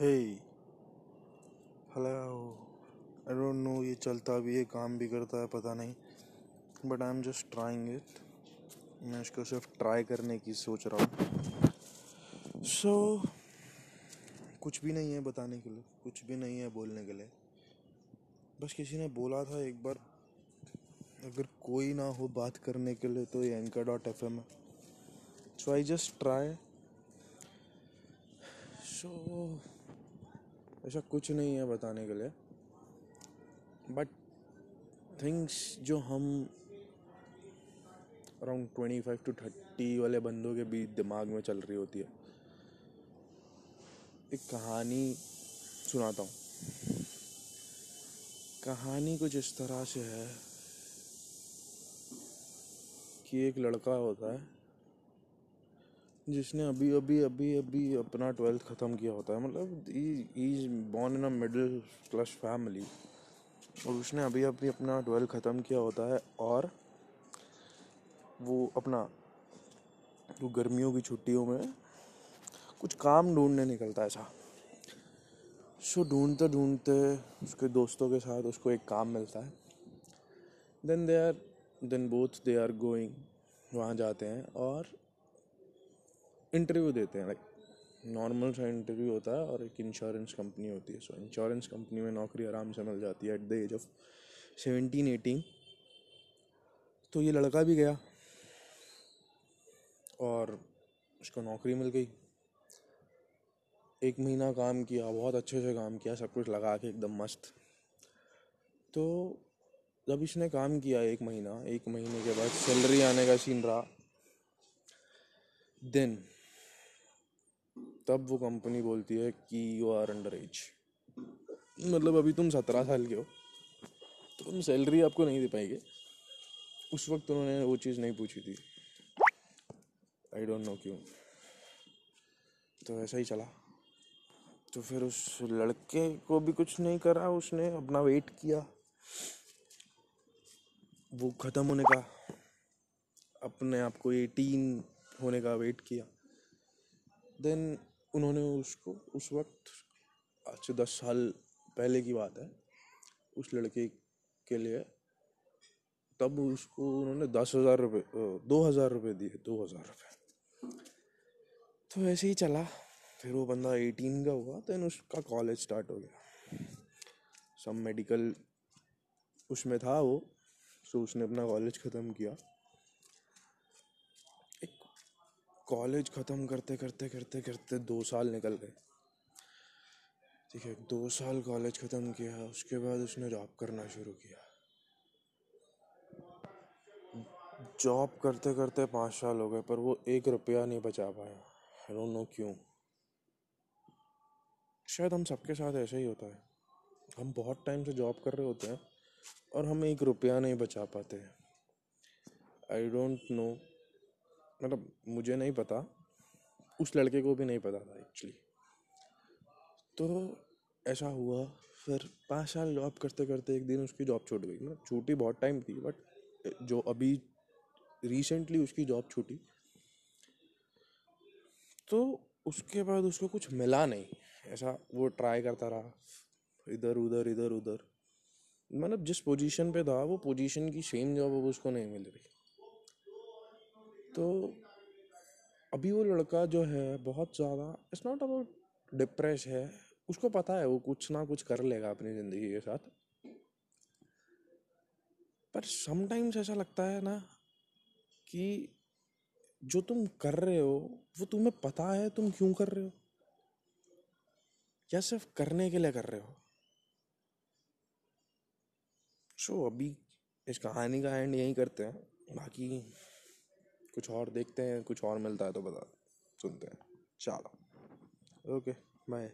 hey. Hello I don't know ये चलता भी है काम भी करता है पता नहीं. But I am just trying it मैं इसको सिर्फ़ ट्राई करने की सोच रहा हूँ. सो so, कुछ भी नहीं है बताने के लिए. कुछ भी नहीं है बोलने के लिए. बस किसी ने बोला था एक बार अगर कोई ना हो बात करने के लिए तो ये एंकर डॉट एफ़ एम है. सो आई जस्ट ट्राई सो ऐसा कुछ नहीं है बताने के लिए। बट थिंग्स जो हम around twenty five to thirty वाले बंदों के बीच दिमाग में चल रही होती है। एक कहानी सुनाता हूँ। कहानी कुछ इस तरह से है कि एक लड़का होता है जिसने अभी अभी अभी अभी अपना ट्वेल्थ ख़त्म किया होता है मतलब is born in a middle class family और उसने अभी अभी अपना ट्वेल्थ ख़त्म किया होता है और वो अपना जो गर्मियों की छुट्टियों में कुछ काम ढूँढने निकलता है ऐसा। सो ढूंढते ढूंढते उसके दोस्तों के साथ उसको एक काम मिलता है। Then they are then both they are going वहाँ जाते हैं और इंटरव्यू देते हैं लाइक नॉर्मल सा इंटरव्यू होता है और एक इंश्योरेंस कंपनी होती है। सो इंश्योरेंस कंपनी में नौकरी आराम से मिल जाती है at the age of seventeen eighteen तो ये लड़का भी गया और उसको नौकरी मिल गई। एक महीना काम किया, बहुत अच्छे से काम किया, सब कुछ लगा के एकदम मस्त। तो जब इसने काम किया एक महीना, एक महीने के बाद सैलरी आने का सीन रहा। देन तब वो कंपनी बोलती है कि यू आर अंडर एज मतलब अभी तुम सत्रह साल के हो तो तुम सैलरी आपको नहीं दे पाएँगे। उस वक्त उन्होंने वो चीज़ नहीं पूछी थी। आई डोंट नो क्यों। तो ऐसा ही चला। तो फिर उस लड़के को भी कुछ नहीं करा उसने, अपना वेट किया। वो ख़त्म होने का, अपने आप को एटीन होने का वेट किया। देन उन्होंने उसको, उस वक्त, आज से दस साल पहले की बात है, उस लड़के के लिए, तब उसको उन्होंने दस हज़ार रुपये दो हज़ार रुपये दिए, दो हज़ार रुपये तो ऐसे ही चला। फिर वो बंदा एटीन का हुआ देन उसका कॉलेज स्टार्ट हो गया। सब मेडिकल उसमें था वो सो उसने अपना कॉलेज ख़त्म किया। कॉलेज ख़त्म करते करते करते करते दो साल निकल गए। ठीक है, दो साल कॉलेज ख़त्म किया, उसके बाद उसने जॉब करना शुरू किया। जॉब करते करते पाँच साल हो गए, पर वो एक रुपया नहीं बचा पाया। आई डोंट नो क्यों। शायद हम सबके साथ ऐसा ही होता है। हम बहुत टाइम से जॉब कर रहे होते हैं और हम एक रुपया नहीं बचा पाते। आई डोंट नो मतलब मुझे नहीं पता। उस लड़के को भी नहीं पता था एक्चुअली तो ऐसा हुआ, फिर पाँच साल जॉब करते करते एक दिन उसकी जॉब छूट गई। मतलब छूटी बहुत टाइम थी बट जो अभी रिसेंटली उसकी जॉब छूटी। तो उसके बाद उसको कुछ मिला नहीं। ऐसा वो ट्राई करता रहा, इधर, उधर इधर, उधर। मतलब जिस पोजीशन पे था, वो पोजीशन की सेम जॉब अब उसको नहीं मिल रही। तो अभी वो लड़का जो है बहुत ज़्यादा इट्स नॉट अबाउट डिप्रेस है उसको पता है वो कुछ ना कुछ कर लेगा अपनी ज़िंदगी के साथ। पर समटाइम्स ऐसा लगता है ना कि जो तुम कर रहे हो वो तुम्हें पता है तुम क्यों कर रहे हो। या सिर्फ़ करने के लिए कर रहे हो। सो so, अभी इस कहानी का एंड यही करते हैं। बाकी कुछ और देखते हैं, कुछ और मिलता है तो बता, सुनते हैं। चलो ओके बाय